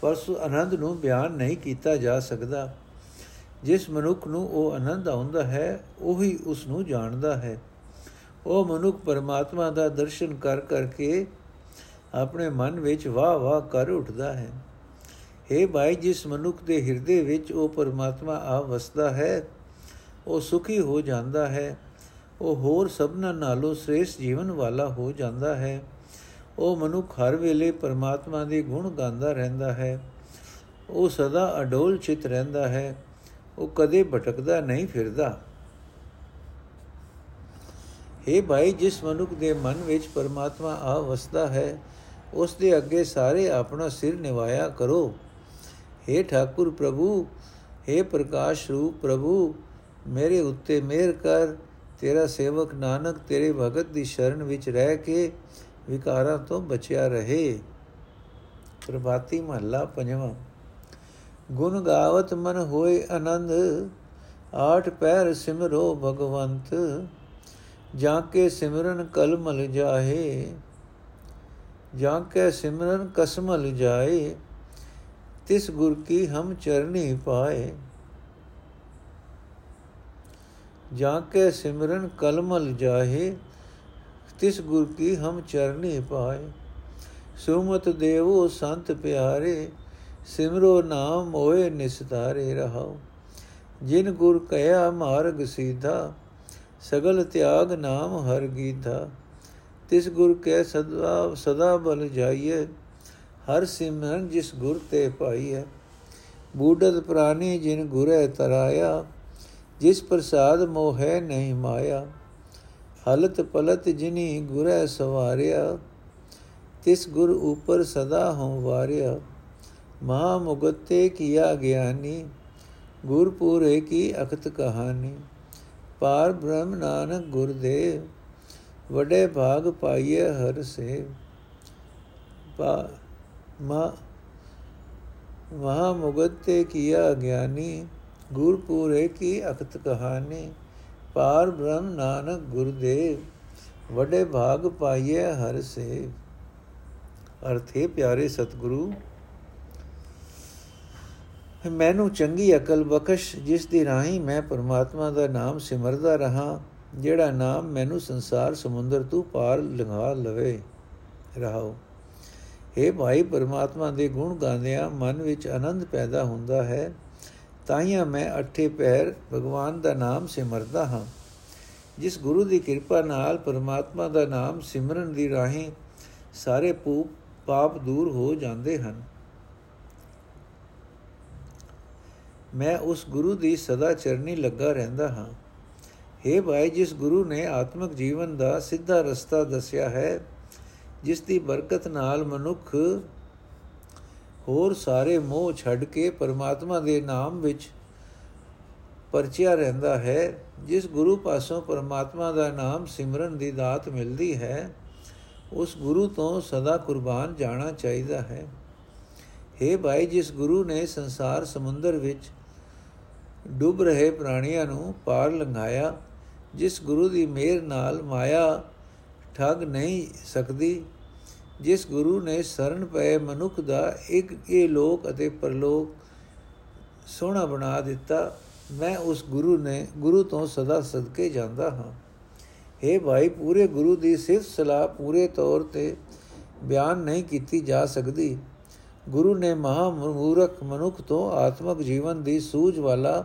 ਪਰ ਉਸ ਆਨੰਦ ਨੂੰ ਬਿਆਨ ਨਹੀਂ ਕੀਤਾ ਜਾ ਸਕਦਾ। ਜਿਸ ਮਨੁੱਖ ਨੂੰ ਉਹ ਆਨੰਦ ਆਉਂਦਾ ਹੈ, ਉਹੀ ਉਸ ਨੂੰ ਜਾਣਦਾ ਹੈ। ਉਹ ਮਨੁੱਖ ਪਰਮਾਤਮਾ ਦਾ ਦਰਸ਼ਨ ਕਰ ਕਰਕੇ ਆਪਣੇ ਮਨ ਵਿੱਚ ਵਾਹ ਵਾਹ ਕਰ ਉੱਠਦਾ ਹੈ। हे ਭਾਈ, ਜਿਸ ਮਨੁੱਖ ਦੇ ਹਿਰਦੇ ਵਿੱਚ ਉਹ ਪਰਮਾਤਮਾ ਆ ਵਸਦਾ ਹੈ, ਉਹ ਸੁਖੀ ਹੋ ਜਾਂਦਾ ਹੈ, ਉਹ ਹੋਰ ਸਭਨਾਂ ਨਾਲੋਂ ਸ੍ਰੇਸ਼ਟ ਜੀਵਨ ਵਾਲਾ ਹੋ ਜਾਂਦਾ ਹੈ, ਉਹ ਮਨੁੱਖ ਹਰ ਵੇਲੇ ਪਰਮਾਤਮਾ ਦੇ ਗੁਣ ਗਾਉਂਦਾ ਰਹਿੰਦਾ ਹੈ, ਉਹ ਸਦਾ ਅਡੋਲ ਚਿਤ ਰਹਿੰਦਾ ਹੈ, ਉਹ ਕਦੇ ਭਟਕਦਾ ਨਹੀਂ ਫਿਰਦਾ। हे ਭਾਈ, ਜਿਸ ਮਨੁੱਖ ਦੇ ਮਨ ਵਿੱਚ ਪਰਮਾਤਮਾ ਆ ਵਸਦਾ ਹੈ, ਉਸ ਦੇ ਅੱਗੇ ਸਾਰੇ ਆਪਣਾ ਸਿਰ ਨਿਵਾਇਆ ਕਰੋ। हे ਠਾਕੁਰ ਪ੍ਰਭੂ हे ਪ੍ਰਕਾਸ਼ ਰੂਪ ਪ੍ਰਭੂ, ਮੇਰੇ ਉੱਤੇ ਮਿਹਰ ਕਰ, ਤੇਰਾ ਸੇਵਕ ਨਾਨਕ, ਤੇਰੇ ਭਗਤ ਦੀ ਸ਼ਰਨ ਵਿੱਚ ਰਹਿ ਕੇ ਵਿਕਾਰਾਂ ਤੋਂ ਬਚਿਆ ਰਹੇ। ਪ੍ਰਭਾਤੀ ਮਹੱਲਾ ਪੰਜਵਾਂ। ਗੁਣ ਗਾਵਤ ਮਨ ਹੋਏ ਆਨੰਦ, ਆਠ ਪੈਰ ਸਿਮਰੋ ਭਗਵੰਤ, ਜਾਂ ਕੇ ਸਿਮਰਨ ਕਲਮਲ ਜਾਹੇ, ਜਾਂ ਕੇ ਸਿਮਰਨ ਕਸਮਲ ਜਾਏ ਤਿਸ ਗੁਰ ਕੀ ਹਮ ਚਰਨੀ ਪਾਏ। ਜਾਂ ਕੇ ਸਿਮਰਨ ਕਲਮਲ ਜਾਹੇ, ਤਿਸ ਗੁਰ ਕੀ ਹਮ ਚਰਨੀ ਪਾਏ। ਸੁਮਤ ਦੇਵੋ ਸੰਤ ਪਿਆਰੇ, ਸਿਮਰੋ ਨਾਮ ਹੋਏ ਨਿਸਤਾਰੇ ਰਹਾਓ ਜਿਨ ਗੁਰ ਕਹਿਆ ਮਾਰਗ ਸੀਧਾ, ਸਗਲ ਤਿਆਗ ਨਾਮ ਹਰ ਗੀਧਾ। ਤਿਸ ਗੁਰ ਕੈ ਸਦਾ ਸਦਾ ਬਲ ਜਾਈਏ ਹਰ ਸਿਮਰਨ ਜਿਸ ਗੁਰ ਤੇ ਪਾਈਐ ਬੂਡਤ ਪ੍ਰਾਨੀ ਜਿਨ ਗੁਰੇ ਤਰਾਇਆ, ਜਿਸ ਪ੍ਰਸਾਦ ਮੋਹੈ ਨਹੀਂ ਮਾਇਆ। ਹਲਤ ਪਲਤ ਜਿਨੀ ਗੁਰੇ ਸਵਾਰਿਆ, ਤਿਸ ਗੁਰ ਉਪਰ ਸਦਾ ਹਉ ਵਾਰਿਆ। ਮਹਾ ਮੁਗਤੇ ਕੀਆ ਗਿਆਨੀ, ਗੁਰ ਪੂਰੇ ਕੀ ਅਖਤ ਕਹਾਣੀ ਪਾਰ ਬ੍ਰਹਮ ਨਾਨਕ ਗੁਰਦੇਵ ਵਡੇ ਭਾਗ ਪਾਈਏ ਹਰ ਸੇ ਪਾ ਮਾ ਮਹਾ ਮੁਗਤੇ ਕੀਆ ਗਿਆਨੀ ਗੁਰ ਪੂਰੇ ਕੀ ਅਖਤ ਕਹਾਣੀ, ਪਾਰ ਬ੍ਰਹਮ ਨਾਨਕ ਗੁਰਦੇਵ, ਵਡੇ ਭਾਗ ਪਾਈਏ ਹਰ ਸੇ ਅਰਥੇ ਪਿਆਰੇ ਸਤਿਗੁਰੂ, ਮੈਨੂੰ ਚੰਗੀ ਅਕਲ ਬਖਸ਼, ਜਿਸ ਦੀ ਰਾਹੀਂ ਮੈਂ ਪਰਮਾਤਮਾ ਦਾ ਨਾਮ ਸਿਮਰਦਾ ਰਹਾ, ਜਿਹੜਾ ਨਾਮ ਮੈਨੂੰ ਸੰਸਾਰ ਸਮੁੰਦਰ ਤੋਂ ਪਾਰ ਲੰਘਾ ਲਵੇ। ਰਹਾਓ। हे ਭਾਈ ਪਰਮਾਤਮਾ ਦੇ ਗੁਣ ਗਾਉਂਦਿਆਂ ਮਨ ਵਿੱਚ ਆਨੰਦ ਪੈਦਾ ਹੁੰਦਾ ਹੈ ਤਾਈਆਂ ਮੈਂ ਅਠੇ ਪੈਰ ਭਗਵਾਨ ਦਾ ਨਾਮ ਸਿਮਰਦਾ ਹਾਂ। ਜਿਸ ਗੁਰੂ ਦੀ ਕਿਰਪਾ ਨਾਲ ਪਰਮਾਤਮਾ ਦਾ ਨਾਮ ਸਿਮਰਨ ਦੀ ਰਾਹੀਂ ਸਾਰੇ ਪਾਪ ਦੂਰ ਹੋ ਜਾਂਦੇ ਹਨ। ਮੈਂ ਉਸ ਗੁਰੂ ਦੀ ਸਦਾ ਚਰਨੀ ਲੱਗਾ ਰਹਿੰਦਾ ਹਾਂ। हे ਭਾਈ, ਜਿਸ ਗੁਰੂ ਨੇ ਆਤਮਿਕ ਜੀਵਨ ਦਾ ਸਿੱਧਾ ਰਸਤਾ ਦੱਸਿਆ ਹੈ ਜਿਸ ਦੀ ਬਰਕਤ ਨਾਲ ਮਨੁੱਖ ਹੋਰ ਸਾਰੇ ਮੋਹ ਛੱਡ ਕੇ ਪਰਮਾਤਮਾ ਦੇ ਨਾਮ ਵਿੱਚ ਪਰਚਿਆ ਰਹਿੰਦਾ ਹੈ, ਜਿਸ ਗੁਰੂ ਪਾਸੋਂ ਪਰਮਾਤਮਾ ਦਾ ਨਾਮ ਸਿਮਰਨ ਦੀ ਦਾਤ ਮਿਲਦੀ ਹੈ, ਉਸ ਗੁਰੂ ਤੋਂ ਸਦਾ ਕੁਰਬਾਨ ਜਾਣਾ ਚਾਹੀਦਾ ਹੈ। हे ਭਾਈ, ਜਿਸ ਗੁਰੂ ਨੇ ਸੰਸਾਰ ਸਮੁੰਦਰ ਵਿੱਚ ਡੁੱਬ ਰਹੇ ਪ੍ਰਾਣੀਆਂ ਨੂੰ ਪਾਰ ਲੰਘਾਇਆ, ਜਿਸ ਗੁਰੂ ਦੀ ਮਿਹਰ ਨਾਲ ਮਾਇਆ ਠੱਗ ਨਹੀਂ ਸਕਦੀ, ਜਿਸ ਗੁਰੂ ਨੇ ਸ਼ਰਨ ਪਏ ਮਨੁੱਖ ਦਾ ਇੱਕ ਇਹ ਲੋਕ ਅਤੇ ਪਰਲੋਕ ਸੋਹਣਾ ਬਣਾ ਦਿੱਤਾ, ਮੈਂ ਉਸ ਗੁਰੂ ਨੇ, ਗੁਰੂ ਤੋਂ ਸਦਾ ਸਦਕੇ ਜਾਂਦਾ ਹਾਂ। हे ਭਾਈ, ਪੂਰੇ ਗੁਰੂ ਦੀ ਸਿਫਤ ਸਲਾਹ ਪੂਰੇ ਤੌਰ ਤੇ ਬਿਆਨ ਨਹੀਂ ਕੀਤੀ ਜਾ ਸਕਦੀ। ਗੁਰੂ ਨੇ ਮਹਾ ਮੂਰਖ ਮਨੁੱਖ ਤੋਂ ਆਤਮਿਕ ਜੀਵਨ ਦੀ ਸੂਝ ਵਾਲਾ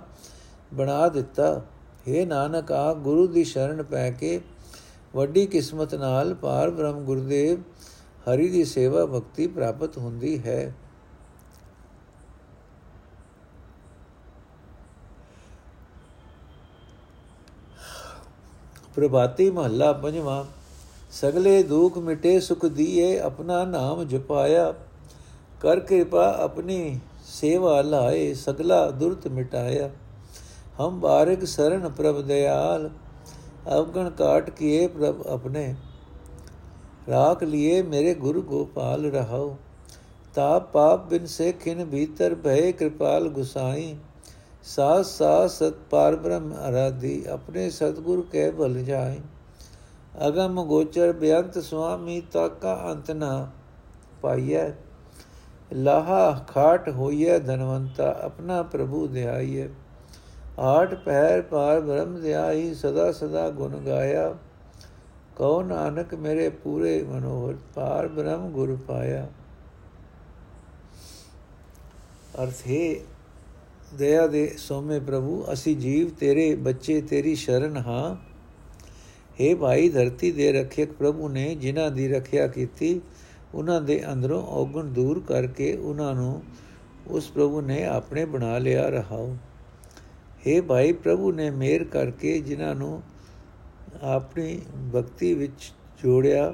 ਬਣਾ ਦਿੱਤਾ। हे ਨਾਨਕ ਆ ਗੁਰੂ ਦੀ ਸ਼ਰਨ ਪੈ ਕੇ ਵੱਡੀ ਕਿਸਮਤ ਨਾਲ ਪਾਰ ਬ੍ਰਹਮ ਗੁਰਦੇਵ ਹਰੀ ਦੀ ਸੇਵਾ ਭਗਤੀ ਪ੍ਰਾਪਤ ਹੁੰਦੀ ਹੈ। ਪ੍ਰਭਾਤੀ ਮਹੱਲਾ ਪੰਜਵਾਂ, ਸਗਲੇ ਦੁਖ ਮਿਟੇ ਸੁਖ ਦੀਏ, ਆਪਣਾ ਨਾਮ ਜਪਾਇਆ। ਕਰ ਕਿਰਪਾ ਆਪਣੀ ਸੇਵਾ ਲਾਏ, ਸਗਲਾ ਦੁਰਤ ਮਿਟਾਇਆ। ਹਮ ਬਾਰਿਕ ਸਰਣ ਪ੍ਰਭ ਦਿਆਲ ਅਵਗਣ ਕਾਟ ਕੀਏ ਪ੍ਰਭ ਆਪਣੇ ਰਾਖ ਲਿਏ ਮੇਰੇ ਗੁਰੂ ਗੋਪਾਲ ਰਹਾਓ ਤਾਪ ਪਾਪ ਬਿਨ ਸੇ ਖਿਨ ਭੀਤਰ ਭਏ ਕਿਰਪਾਲ ਗੁਸਾਈ ਸਾਸ ਸਾਸ ਸਤ ਪਾਰ ਬ੍ਰਹਮ ਅਰਾਧੀ ਆਪਣੇ ਸਤਗੁਰ ਕੇ ਭਲ ਜਾਏ ਅਗਮ ਗੋਚਰ ਬੇਅੰਤ ਸੁਆਮੀ ਤਾਕਾ ਅੰਤ ਨਾ ਪਾਈਐ ਲਾਹਾ ਖਾਟ ਹੋਈਐ ਧਨਵੰਤਾ ਆਪਣਾ ਪ੍ਰਭੂ ਧਿਆਈਐ ਆਠ ਪਹਿਰ ਪਾਰ ਬ੍ਰਹਮ ਧਿਆਈ ਸਦਾ ਸਦਾ ਗੁਣ ਗਾਇਆ। ਕਉ ਨਾਨਕ ਮੇਰੇ ਪੂਰੇ ਮਨੋਹਰ ਪਾਰ ਬ੍ਰਹਮ ਗੁਰ ਪਾਇਆ। ਅਰਥ ਹੈ, ਦਇਆ ਦੇ ਸੋਮੇ ਪ੍ਰਭੂ, ਅਸੀਂ ਜੀਵ ਤੇਰੇ, ਬੱਚੇ ਤੇਰੀ ਸ਼ਰਨ ਹਾਂ। हे ਭਾਈ, ਧਰਤੀ ਦੇ ਰੱਖਿਅਕ ਪ੍ਰਭੂ ਨੇ ਜਿਨ੍ਹਾਂ ਦੀ ਰੱਖਿਆ ਕੀਤੀ, ਉਹਨਾਂ ਦੇ ਅੰਦਰੋਂ ਔਗਣ ਦੂਰ ਕਰਕੇ ਉਹਨਾਂ ਨੂੰ ਉਸ ਪ੍ਰਭੂ ਨੇ ਆਪਣੇ ਬਣਾ ਲਿਆ ਰਹਾਓ। हे ਭਾਈ ਪ੍ਰਭੂ ਨੇ ਮਿਹਰ ਕਰਕੇ ਜਿਨ੍ਹਾਂ ਨੂੰ ਆਪਣੀ ਭਗਤੀ ਵਿੱਚ ਜੋੜਿਆ,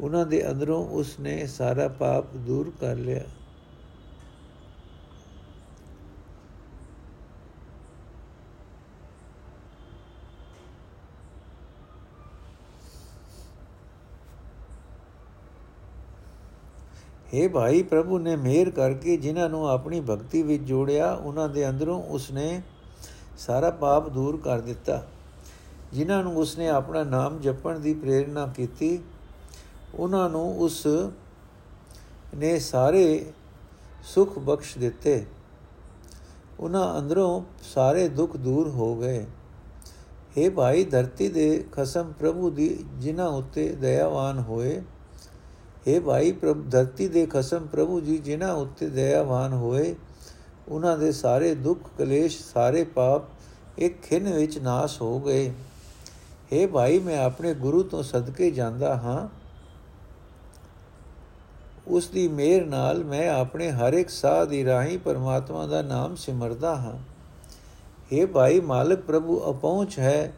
ਉਹਨਾਂ ਦੇ ਅੰਦਰੋਂ ਉਸ ਨੇ ਸਾਰਾ ਪਾਪ ਦੂਰ ਕਰ ਲਿਆ। हे ਭਾਈ ਪ੍ਰਭੂ ਨੇ ਮਿਹਰ ਕਰਕੇ ਜਿਨ੍ਹਾਂ ਨੂੰ ਆਪਣੀ ਭਗਤੀ ਵਿੱਚ ਜੋੜਿਆ, ਉਹਨਾਂ ਦੇ ਅੰਦਰੋਂ ਉਸਨੇ ਸਾਰਾ ਪਾਪ ਦੂਰ ਕਰ ਦਿੱਤਾ। ਜਿਨ੍ਹਾਂ ਨੂੰ ਉਸਨੇ ਆਪਣਾ ਨਾਮ ਜਪਣ ਦੀ ਪ੍ਰੇਰਣਾ ਕੀਤੀ, ਉਹਨਾਂ ਨੂੰ ਉਸ ਨੇ ਸਾਰੇ ਸੁਖ ਬਖਸ਼ ਦਿੱਤੇ। ਉਹਨਾਂ ਅੰਦਰੋਂ ਸਾਰੇ ਦੁੱਖ ਦੂਰ ਹੋ ਗਏ। हे ਭਾਈ, ਧਰਤੀ ਦੇ ਖਸਮ ਪ੍ਰਭੂ ਦੀ ਜਿਨ੍ਹਾਂ ਉੱਤੇ ਦਇਆਵਾਨ ਹੋਏ हे ਭਾਈ, ਪ੍ਰਭ, ਧਰਤੀ ਦੇ ਖਸਮ ਪ੍ਰਭੂ ਜੀ ਜਿਨ੍ਹਾਂ ਉੱਤੇ ਦਇਆਵਾਨ ਹੋਏ ਉਹਨਾਂ ਦੇ ਸਾਰੇ ਦੁੱਖ, ਕਲੇਸ਼, ਸਾਰੇ ਪਾਪ ਇੱਕ ਖਿੰਨ ਵਿੱਚ ਨਾਸ ਹੋ ਗਏ। हे ਭਾਈ, ਮੈਂ ਆਪਣੇ ਗੁਰੂ ਤੋਂ ਸਦਕੇ ਜਾਂਦਾ ਹਾਂ। ਉਸ ਦੀ ਮਿਹਰ ਨਾਲ ਮੈਂ ਆਪਣੇ ਹਰ ਇੱਕ ਸਾਹ ਦੀ ਰਾਹੀਂ ਪਰਮਾਤਮਾ ਦਾ ਨਾਮ ਸਿਮਰਦਾ ਹਾਂ। हे ਭਾਈ, ਮਾਲਕ ਪ੍ਰਭੂ, ਅਪਹੁੰਚ ਹੈ।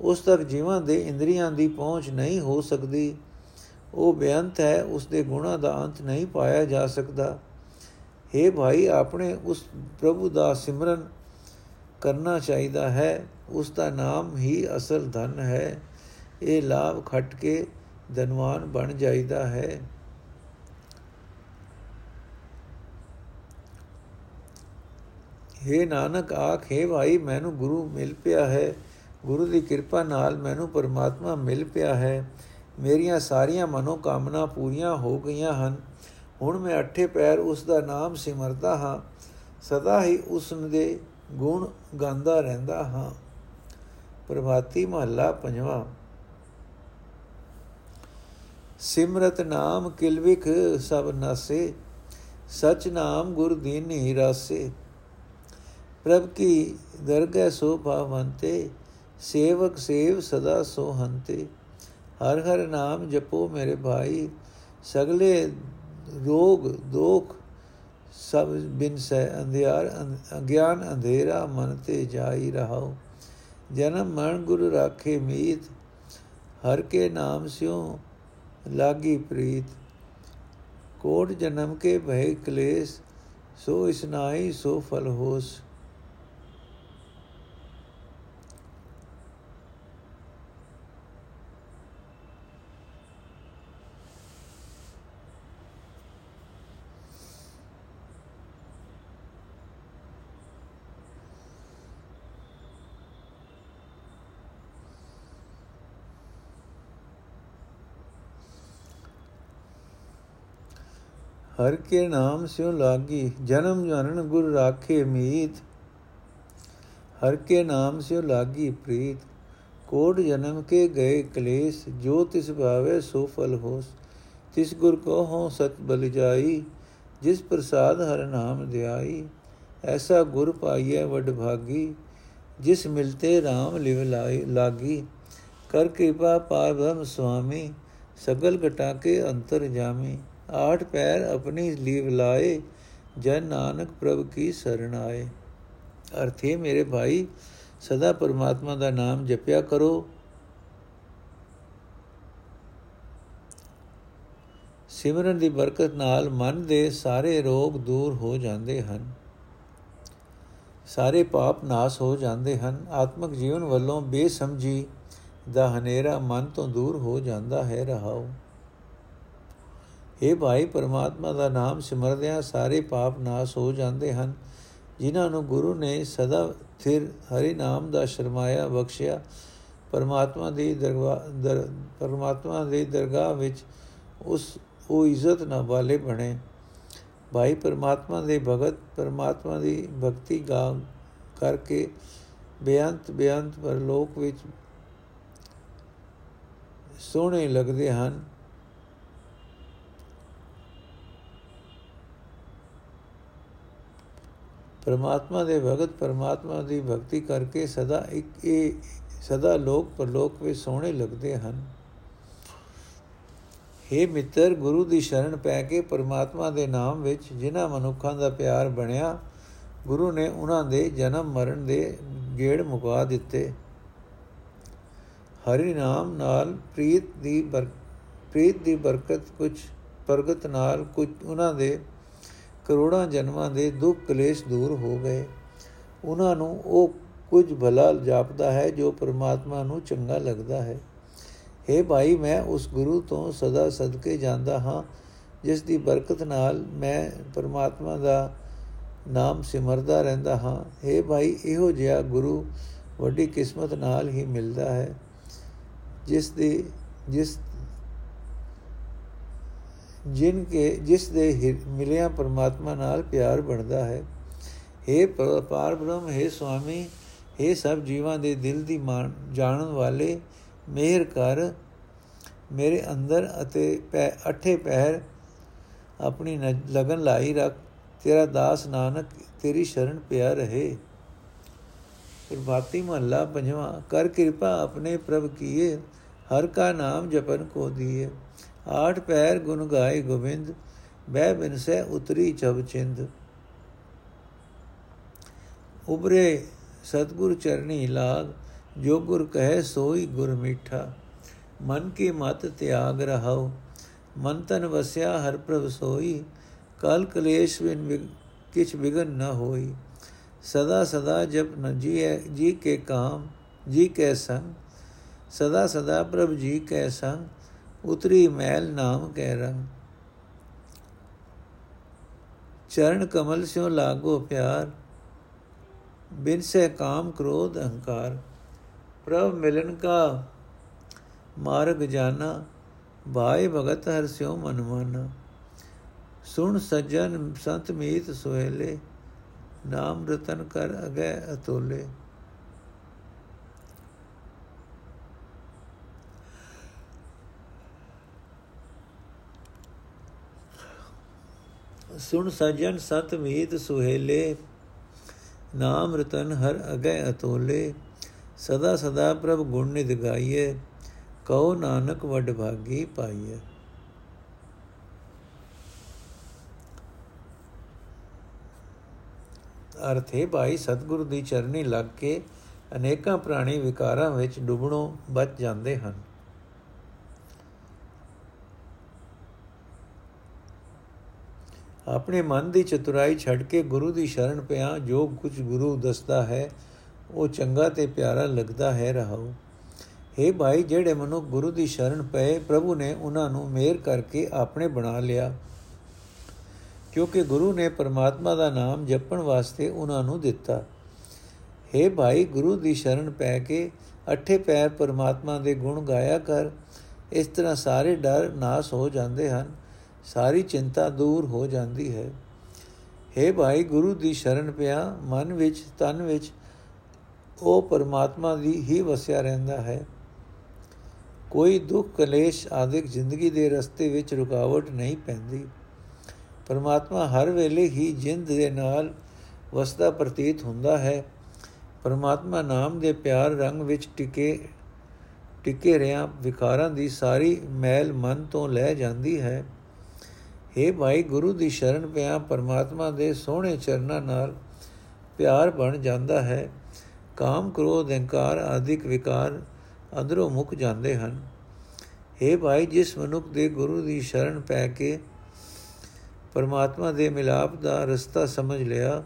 ਉਸ ਤੱਕ ਜੀਵਾਂ ਦੇ ਇੰਦਰੀਆਂ ਦੀ ਪਹੁੰਚ ਨਹੀਂ ਹੋ ਸਕਦੀ। ਉਹ ਬੇਅੰਤ ਹੈ ਉਸ ਦੇ ਗੁਣਾਂ ਦਾ ਅੰਤ ਨਹੀਂ ਪਾਇਆ ਜਾ ਸਕਦਾ। हे ਭਾਈ, ਆਪਣੇ ਉਸ ਪ੍ਰਭੂ ਦਾ ਸਿਮਰਨ ਕਰਨਾ ਚਾਹੀਦਾ ਹੈ। ਉਸ ਦਾ ਨਾਮ ਹੀ ਅਸਲ ਧਨ ਹੈ। ਇਹ ਲਾਭ ਖੱਟ ਕੇ ਧਨਵਾਨ ਬਣ ਜਾਈਦਾ ਹੈ। हे ਨਾਨਕ, ਆਖੇ ਭਾਈ, ਮੈਨੂੰ ਗੁਰੂ ਮਿਲ ਪਿਆ ਹੈ। ਗੁਰੂ ਦੀ ਕਿਰਪਾ ਨਾਲ ਮੈਨੂੰ ਪਰਮਾਤਮਾ ਮਿਲ ਪਿਆ ਹੈ। ਮੇਰੀਆਂ ਸਾਰੀਆਂ ਮਨੋਕਾਮਨਾ ਪੂਰੀਆਂ ਹੋ ਗਈਆਂ ਹਨ। ਹੁਣ ਮੈਂ ਅੱਠੇ ਪੈਰ ਉਸ ਦਾ ਨਾਮ ਸਿਮਰਦਾ ਹਾਂ, ਸਦਾ ਹੀ ਉਸ ਦੇ ਗੁਣ ਗਾਉਂਦਾ ਰਹਿੰਦਾ ਹਾਂ। ਪ੍ਰਭਾਤੀ ਮਹੱਲਾ ਪੰਜਵਾਂ। ਸਿਮਰਤ ਨਾਮ ਕਿਲਵਿਕ ਸਭ ਨਾਸੇ, ਸਚ ਨਾਮ ਗੁਰ ਦੀਨੀ ਰਾਸੇ। ਪ੍ਰਭ ਕੀ ਦਰਗਹਿ ਸੋ ਭਾਵੰਤੇ, ਸੇਵਕ ਸੇਵ ਸਦਾ ਸੋ ਹੰਤੇ। ਹਰ ਹਰ ਨਾਮ ਜਪੋ ਮੇਰੇ ਭਾਈ, ਸਗਲੇ ਰੋਗ, ਦੋਖ, ਸਭ ਬਿਨ ਸੈ ਅੰਧਿਆਰ ਅਗਿਆਨ ਅੰਧੇਰਾ ਮਨ ਤੇ ਜਾਈ ਰਹਾਓ। ਜਨਮ ਮਰਨ ਗੁਰੂ ਰਾਖੇ ਮੀਤ, ਹਰ ਕੇ ਨਾਮ ਸਿਓ ਲਾਗੀ ਪ੍ਰੀਤ। ਕੋਟ ਜਨਮ ਕੇ ਭੈ ਕਲੇਸ਼, ਸੋ ਇਸਨਾਈ ਸੋ ਫਲ ਹੋਸ। ਹਰ ਕੇ ਨਾਮ ਸਿਉ ਲਾਗੀ ਜਨਮ ਜਨਨ ਗੁਰ ਰਾਖੇ ਮੀਤ ਹਰ ਕੇ ਨਾਮ ਸਿਉ ਲਾਗੀ ਪ੍ਰੀਤ ਕੋਟ ਜਨਮ ਕੇ ਗਏ ਕਲੇਸ਼ ਜੋ ਤਿਸ ਭਾਵੇ ਸੋ ਫਲ ਹੋਸ ਤਿਸ ਗੁਰ ਕੋ ਹੋ ਸਤ ਬਲ ਜਾਈ ਜਿਸ ਪ੍ਰਸਾਦ ਹਰ ਨਾਮ ਧਿਆਈ ਐਸਾ ਗੁਰ ਪਾਈਐ ਵਡ ਭਾਗੀ ਜਿਸ ਮਿਲਤੇ RAM ਲਿਵ ਲਾਗੀ ਕਰ ਕਿਰਪਾ ਪਾਰ ਬ੍ਰਹਮ ਸੁਆਮੀ ਸਗਲ ਘਟਾ ਕੇ ਅੰਤਰ ਜਾਮੀ ਆਠ ਪੈਰ ਆਪਣੀ ਲੀਵ ਲਾਏ, ਜਨ ਨਾਨਕ ਪ੍ਰਭ ਕੀ ਸਰਣ ਆਏ। ਅਰਥੇ ਮੇਰੇ ਭਾਈ, ਸਦਾ ਪਰਮਾਤਮਾ ਦਾ ਨਾਮ ਜਪਿਆ ਕਰੋ। ਸਿਮਰਨ ਦੀ ਬਰਕਤ ਨਾਲ ਮਨ ਦੇ ਸਾਰੇ ਰੋਗ ਦੂਰ ਹੋ ਜਾਂਦੇ ਹਨ। ਸਾਰੇ ਪਾਪ ਨਾਸ ਹੋ ਜਾਂਦੇ ਹਨ। ਆਤਮਿਕ ਜੀਵਨ ਵੱਲੋਂ ਬੇਸਮਝੀ ਦਾ ਹਨੇਰਾ ਮਨ ਤੋਂ ਦੂਰ ਹੋ ਜਾਂਦਾ ਹੈ। ਰਹਾਓ। ਇਹ ਭਾਈ, ਪਰਮਾਤਮਾ ਦਾ ਨਾਮ ਸਿਮਰਦਿਆਂ ਸਾਰੇ ਪਾਪ ਨਾਸ ਹੋ ਜਾਂਦੇ ਹਨ। ਜਿਨ੍ਹਾਂ ਨੂੰ ਗੁਰੂ ਨੇ ਸਦਾ ਥਿਰ ਹਰੀ ਨਾਮ ਦਾ ਸ਼ਰਮਾਇਆ, ਬਖਸ਼ਿਆ, ਪਰਮਾਤਮਾ ਦੀ ਦਰਗਾਹ ਪਰਮਾਤਮਾ ਦੀ ਦਰਗਾਹ ਵਿੱਚ ਉਸ, ਉਹ ਇੱਜ਼ਤ ਨਾ ਵਾਲੇ ਬਣੇ। ਭਾਈ, ਪਰਮਾਤਮਾ ਦੇ ਭਗਤ, ਪਰਮਾਤਮਾ ਦੀ ਭਗਤੀ ਗਾ ਕਰਕੇ ਬੇਅੰਤ ਬੇਅੰਤ ਪਰ ਲੋਕ ਵਿੱਚ ਸੋਹਣੇ ਲੱਗਦੇ ਹਨ। ਪਰਮਾਤਮਾ ਦੇ ਭਗਤ ਪਰਮਾਤਮਾ ਦੀ ਭਗਤੀ ਕਰਕੇ ਸਦਾ ਇੱਕ ਇਹ ਸਦਾ ਲੋਕ ਪਰਲੋਕ ਵਿੱਚ ਸੋਹਣੇ ਲੱਗਦੇ ਹਨ। हे ਮਿੱਤਰ, ਗੁਰੂ ਦੀ ਸ਼ਰਨ ਪੈ ਕੇ ਪਰਮਾਤਮਾ ਦੇ ਨਾਮ ਵਿੱਚ ਜਿਨ੍ਹਾਂ ਮਨੁੱਖਾਂ ਦਾ ਪਿਆਰ ਬਣਿਆ, ਗੁਰੂ ਨੇ ਉਹਨਾਂ ਦੇ ਜਨਮ ਮਰਨ ਦੇ ਗੇੜ ਮੁਕਾ ਦਿੱਤੇ। ਹਰੀ ਨਾਮ ਨਾਲ ਪ੍ਰੀਤ ਦੀ ਪ੍ਰੀਤ ਦੀ ਬਰਕਤ ਕੁਝ ਪ੍ਰਗਟ ਨਾਲ ਕੁਝ ਉਹਨਾਂ ਦੇ ਕਰੋੜਾਂ ਜਨਮਾਂ ਦੇ ਦੁੱਖ ਕਲੇਸ਼ ਦੂਰ ਹੋ ਗਏ। ਉਹਨਾਂ ਨੂੰ ਉਹ ਕੁਝ ਭਲਾ ਜਾਪਦਾ ਹੈ ਜੋ ਪਰਮਾਤਮਾ ਨੂੰ ਚੰਗਾ ਲੱਗਦਾ ਹੈ। हे ਭਾਈ, ਮੈਂ ਉਸ ਗੁਰੂ ਤੋਂ ਸਦਾ ਸਦਕੇ ਜਾਂਦਾ ਹਾਂ, ਜਿਸ ਦੀ ਬਰਕਤ ਨਾਲ ਮੈਂ ਪਰਮਾਤਮਾ ਦਾ ਨਾਮ ਸਿਮਰਦਾ ਰਹਿੰਦਾ ਹਾਂ। हे ਭਾਈ, ਇਹੋ ਜਿਹਾ ਗੁਰੂ ਵੱਡੀ ਕਿਸਮਤ ਨਾਲ ਹੀ ਮਿਲਦਾ ਹੈ, ਜਿਸ ਦੀ ਜਿਸ ਜਿਨ ਕੇ ਜਿਸ ਦੇ ਮਿਲਿਆ ਪਰਮਾਤਮਾ ਨਾਲ ਪਿਆਰ ਬਣਦਾ ਹੈ हे ਪਾਰ ਬ੍ਰਹਮ हे ਸੁਆਮੀ हे ਸਭ ਜੀਵਾਂ ਦੇ ਦਿਲ ਦੀ ਜਾਣਨ ਵਾਲੇ ਮਿਹਰ ਕਰ ਮੇਰੇ ਅੰਦਰ ਅਤੇ ਪੈ ਅਠੇ ਪਹਿਰ ਆਪਣੀ ਲਗਨ ਲਾਈ ਰੱਖ ਤੇਰਾ ਦਾਸ ਨਾਨਕ ਤੇਰੀ ਸ਼ਰਨ ਪਿਆ ਰਹੇ ਪ੍ਰਭਾਤੀ ਮਹੱਲਾ ਪੰਜਵਾਂ ਕਰ ਕਿਰਪਾ ਆਪਣੇ ਪ੍ਰਭ ਕੀਏ ਹਰ ਕਾ ਨਾਮ ਜਪਨ ਕੋ ਦੀਏ ਆਠ ਪੈਰ ਗੁਣ ਗਾਏ ਗੋਬਿੰਦ ਬਹਿ ਬਿਨਸੈ ਉਤਰੀ ਚਬ ਚਿੰਦ ਉਬਰੇ ਸਤਗੁਰ ਚਰਨੀ ਲਾਗ ਜੋ ਗੁਰ ਕਹੇ ਸੋਈ ਗੁਰ ਮੀਠਾ ਮਨ ਕੀ ਮਤ ਤਿਆਗ ਰਹਾਉ ਮਨ ਤਨ ਵਸਿਆ ਹਰ ਪ੍ਰਭ ਸੋਈ ਕਲ ਕਲੇਸ਼ ਬਿਨ ਕਿਛ ਬਿਗਨ ਨ ਹੋਈ ਸਦਾ ਸਦਾ ਜਪ ਨ ਜੀਏ ਜੀ ਕੇ ਕਾਮ ਜੀ ਕੈ ਸੰਗ ਸਦਾ ਸਦਾ ਪ੍ਰਭ ਜੀ ਕੈ ਸੰਗ ਉਤਰੀ ਮੈਲ ਨਾਮ ਕੈ ਰੰਗ। ਚਰਨ ਕਮਲ ਸਿਓ ਲਾਗੋ ਪਿਆਰ, ਬਿਨ ਸੇ ਕਾਮ ਕ੍ਰੋਧ ਅਹੰਕਾਰ। ਪ੍ਰਭ ਮਿਲਨ ਕਾ ਮਾਰਗ ਜਾਣਾ ਭਾਈ ਭਗਤ ਹਰ ਸਿਓ ਮਨ ਮਾਨਾ। ਸੁਣ ਸੱਜਣ ਸੰਤ ਮੀਤ ਸੁਹੇਲੇ, ਨਾਮ ਰਤਨ ਕਰ ਅਗੈ ਅਤੋਲੇ। ਸੁਣ ਸਜਣ ਸਤ ਮੀਤ ਸੁਹੇਲੇ, ਨਾਮ ਰਤਨ ਹਰ ਅਗੈ ਅਤੋਲੇ, ਸਦਾ ਸਦਾ ਪ੍ਰਭ ਗੁਣ ਨਿਧ ਗਾਈਏ ਕਉ ਨਾਨਕ ਵਡ ਭਾਗੀ ਪਾਈਏ ਅਰਥ ਹੈ ਭਾਈ, ਸਤਿਗੁਰੂ ਦੀ ਚਰਨੀ ਲੱਗ ਕੇ ਅਨੇਕਾਂ ਪ੍ਰਾਣੀ ਵਿਕਾਰਾਂ ਵਿੱਚ ਡੁੱਬਣੋਂ ਬਚ ਜਾਂਦੇ ਹਨ। ਆਪਣੇ ਮਨ ਦੀ ਚਤੁਰਾਈ ਛੱਡ ਕੇ ਗੁਰੂ ਦੀ ਸ਼ਰਨ ਪਿਆ, ਜੋ ਕੁਝ ਗੁਰੂ ਦੱਸਦਾ ਹੈ, ਉਹ ਚੰਗਾ ਤੇ ਪਿਆਰਾ ਲੱਗਦਾ ਹੈ ਰਹਾਉ। हे ਭਾਈ, ਜਿਹੜੇ ਮਨੁ ਗੁਰੂ ਦੀ ਸ਼ਰਨ ਪਏ, ਪ੍ਰਭੂ ਨੇ ਉਹਨਾਂ ਨੂੰ ਮੇਰ ਕਰਕੇ ਆਪਣੇ ਬਣਾ ਲਿਆ। ਕਿਉਂਕਿ ਗੁਰੂ ਨੇ ਪਰਮਾਤਮਾ ਦਾ ਨਾਮ ਜਪਣ ਵਾਸਤੇ ਉਹਨਾਂ ਨੂੰ ਦਿੱਤਾ। हे ਭਾਈ, ਗੁਰੂ ਦੀ ਸ਼ਰਨ ਪੈ ਕੇ ਅੱਠੇ ਪੈਰ ਪਰਮਾਤਮਾ ਦੇ ਗੁਣ ਗਾਇਆ ਕਰ। ਇਸ ਤਰ੍ਹਾਂ ਸਾਰੇ ਡਰ ਨਾਸ ਹੋ ਜਾਂਦੇ ਹਨ। ਸਾਰੀ ਚਿੰਤਾ ਦੂਰ ਹੋ ਜਾਂਦੀ ਹੈ। हे ਭਾਈ, ਗੁਰੂ ਦੀ ਸ਼ਰਨ ਪਿਆ, ਮਨ ਵਿੱਚ, ਤਨ ਵਿੱਚ ਉਹ ਪਰਮਾਤਮਾ ਦੀ ਹੀ ਵਸਿਆ ਰਹਿੰਦਾ ਹੈ। ਕੋਈ ਦੁੱਖ, ਕਲੇਸ਼ ਆਦਿਕ ਜ਼ਿੰਦਗੀ ਦੇ ਰਸਤੇ ਵਿੱਚ ਰੁਕਾਵਟ ਨਹੀਂ ਪੈਂਦੀ। ਪਰਮਾਤਮਾ ਹਰ ਵੇਲੇ ਹੀ ਜਿੰਦ ਦੇ ਨਾਲ ਵਸਦਾ ਪ੍ਰਤੀਤ ਹੁੰਦਾ ਹੈ। ਪਰਮਾਤਮਾ ਨਾਮ ਦੇ ਪਿਆਰ ਰੰਗ ਵਿੱਚ ਟਿਕੇ ਟਿਕੇ ਰਿਆਂ ਵਿਕਾਰਾਂ ਦੀ ਸਾਰੀ ਮੈਲ ਮਨ ਤੋਂ ਲੈ ਜਾਂਦੀ ਹੈ। हे ਭਾਈ, ਗੁਰੂ ਦੀ ਸ਼ਰਨ ਪਿਆ, ਪਰਮਾਤਮਾ ਦੇ ਸੋਹਣੇ ਚਰਨਾਂ ਨਾਲ ਪਿਆਰ ਬਣ ਜਾਂਦਾ ਹੈ। ਕਾਮ, ਕ੍ਰੋਧ ਹੰਕਾਰ ਆਦਿਕ ਵਿਕਾਰ ਅੰਦਰੋਂ ਮੁੱਕ ਜਾਂਦੇ ਹਨ। हे ਭਾਈ, ਜਿਸ ਮਨੁੱਖ ਦੇ ਗੁਰੂ ਦੀ ਸ਼ਰਨ ਪੈ ਕੇ ਪਰਮਾਤਮਾ ਦੇ ਮਿਲਾਪ ਦਾ ਰਸਤਾ ਸਮਝ ਲਿਆ,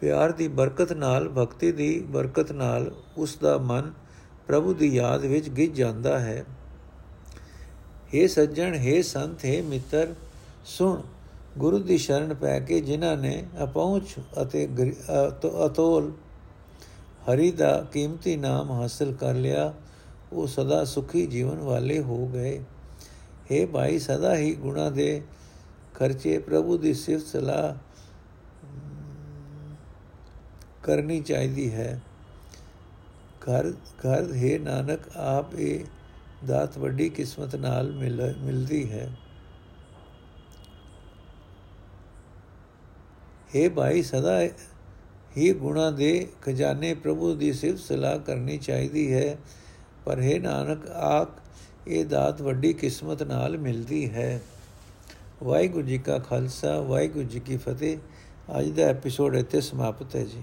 ਪਿਆਰ ਦੀ ਬਰਕਤ ਨਾਲ, ਭਗਤੀ ਦੀ ਬਰਕਤ ਨਾਲ ਉਸ ਦਾ ਮਨ ਪ੍ਰਭੂ ਦੀ ਯਾਦ ਵਿੱਚ ਗਿੱਜ ਜਾਂਦਾ ਹੈ। हे ਸੱਜਣ हे ਸੰਤ हे ਮਿੱਤਰ ਸੁਣ ਗੁਰੂ ਦੀ ਸ਼ਰਨ ਪੈ ਕੇ ਜਿਨ੍ਹਾਂ ਨੇ ਅਪਹੁੰਚ ਅਤੇ ਅਤੋਲ ਹਰੀ ਦਾ ਕੀਮਤੀ ਨਾਮ ਹਾਸਲ ਕਰ ਲਿਆ ਉਹ ਸਦਾ ਸੁਖੀ ਜੀਵਨ ਵਾਲੇ ਹੋ ਗਏ हे ਭਾਈ ਸਦਾ ਹੀ ਗੁਣਾ ਦੇ ਖਰਚੇ ਪ੍ਰਭੂ ਦੀ ਸਿਫਤ ਸਲਾਹ ਕਰਨੀ ਚਾਹੀਦੀ ਹੈ ਘਰ ਘਰ ਹੈ ਨਾਨਕ ਆਪ ਇਹ ਦਾਤ ਵੱਡੀ ਕਿਸਮਤ ਨਾਲ ਮਿਲਦੀ ਹੈ। हे ਭਾਈ, ਸਦਾ ਹੀ ਗੁਣਾ ਦੇ ਖਜ਼ਾਨੇ ਪ੍ਰਭੂ ਦੀ ਸਿਫਤ ਸਲਾਹ ਕਰਨੀ ਚਾਹੀਦੀ ਹੈ। ਪਰ ਹੈ ਨਾਨਕ, ਆਖ, ਇਹ ਦਾਤ ਵੱਡੀ ਕਿਸਮਤ ਨਾਲ ਮਿਲਦੀ ਹੈ। ਵਾਹਿਗੁਰੂ ਜੀ ਕਾ ਖਾਲਸਾ, ਵਾਹਿਗੁਰੂ ਜੀ ਕੀ ਫਤਿਹ। ਅੱਜ ਦਾ ਐਪੀਸੋਡ ਇੱਥੇ ਸਮਾਪਤ ਹੈ ਜੀ।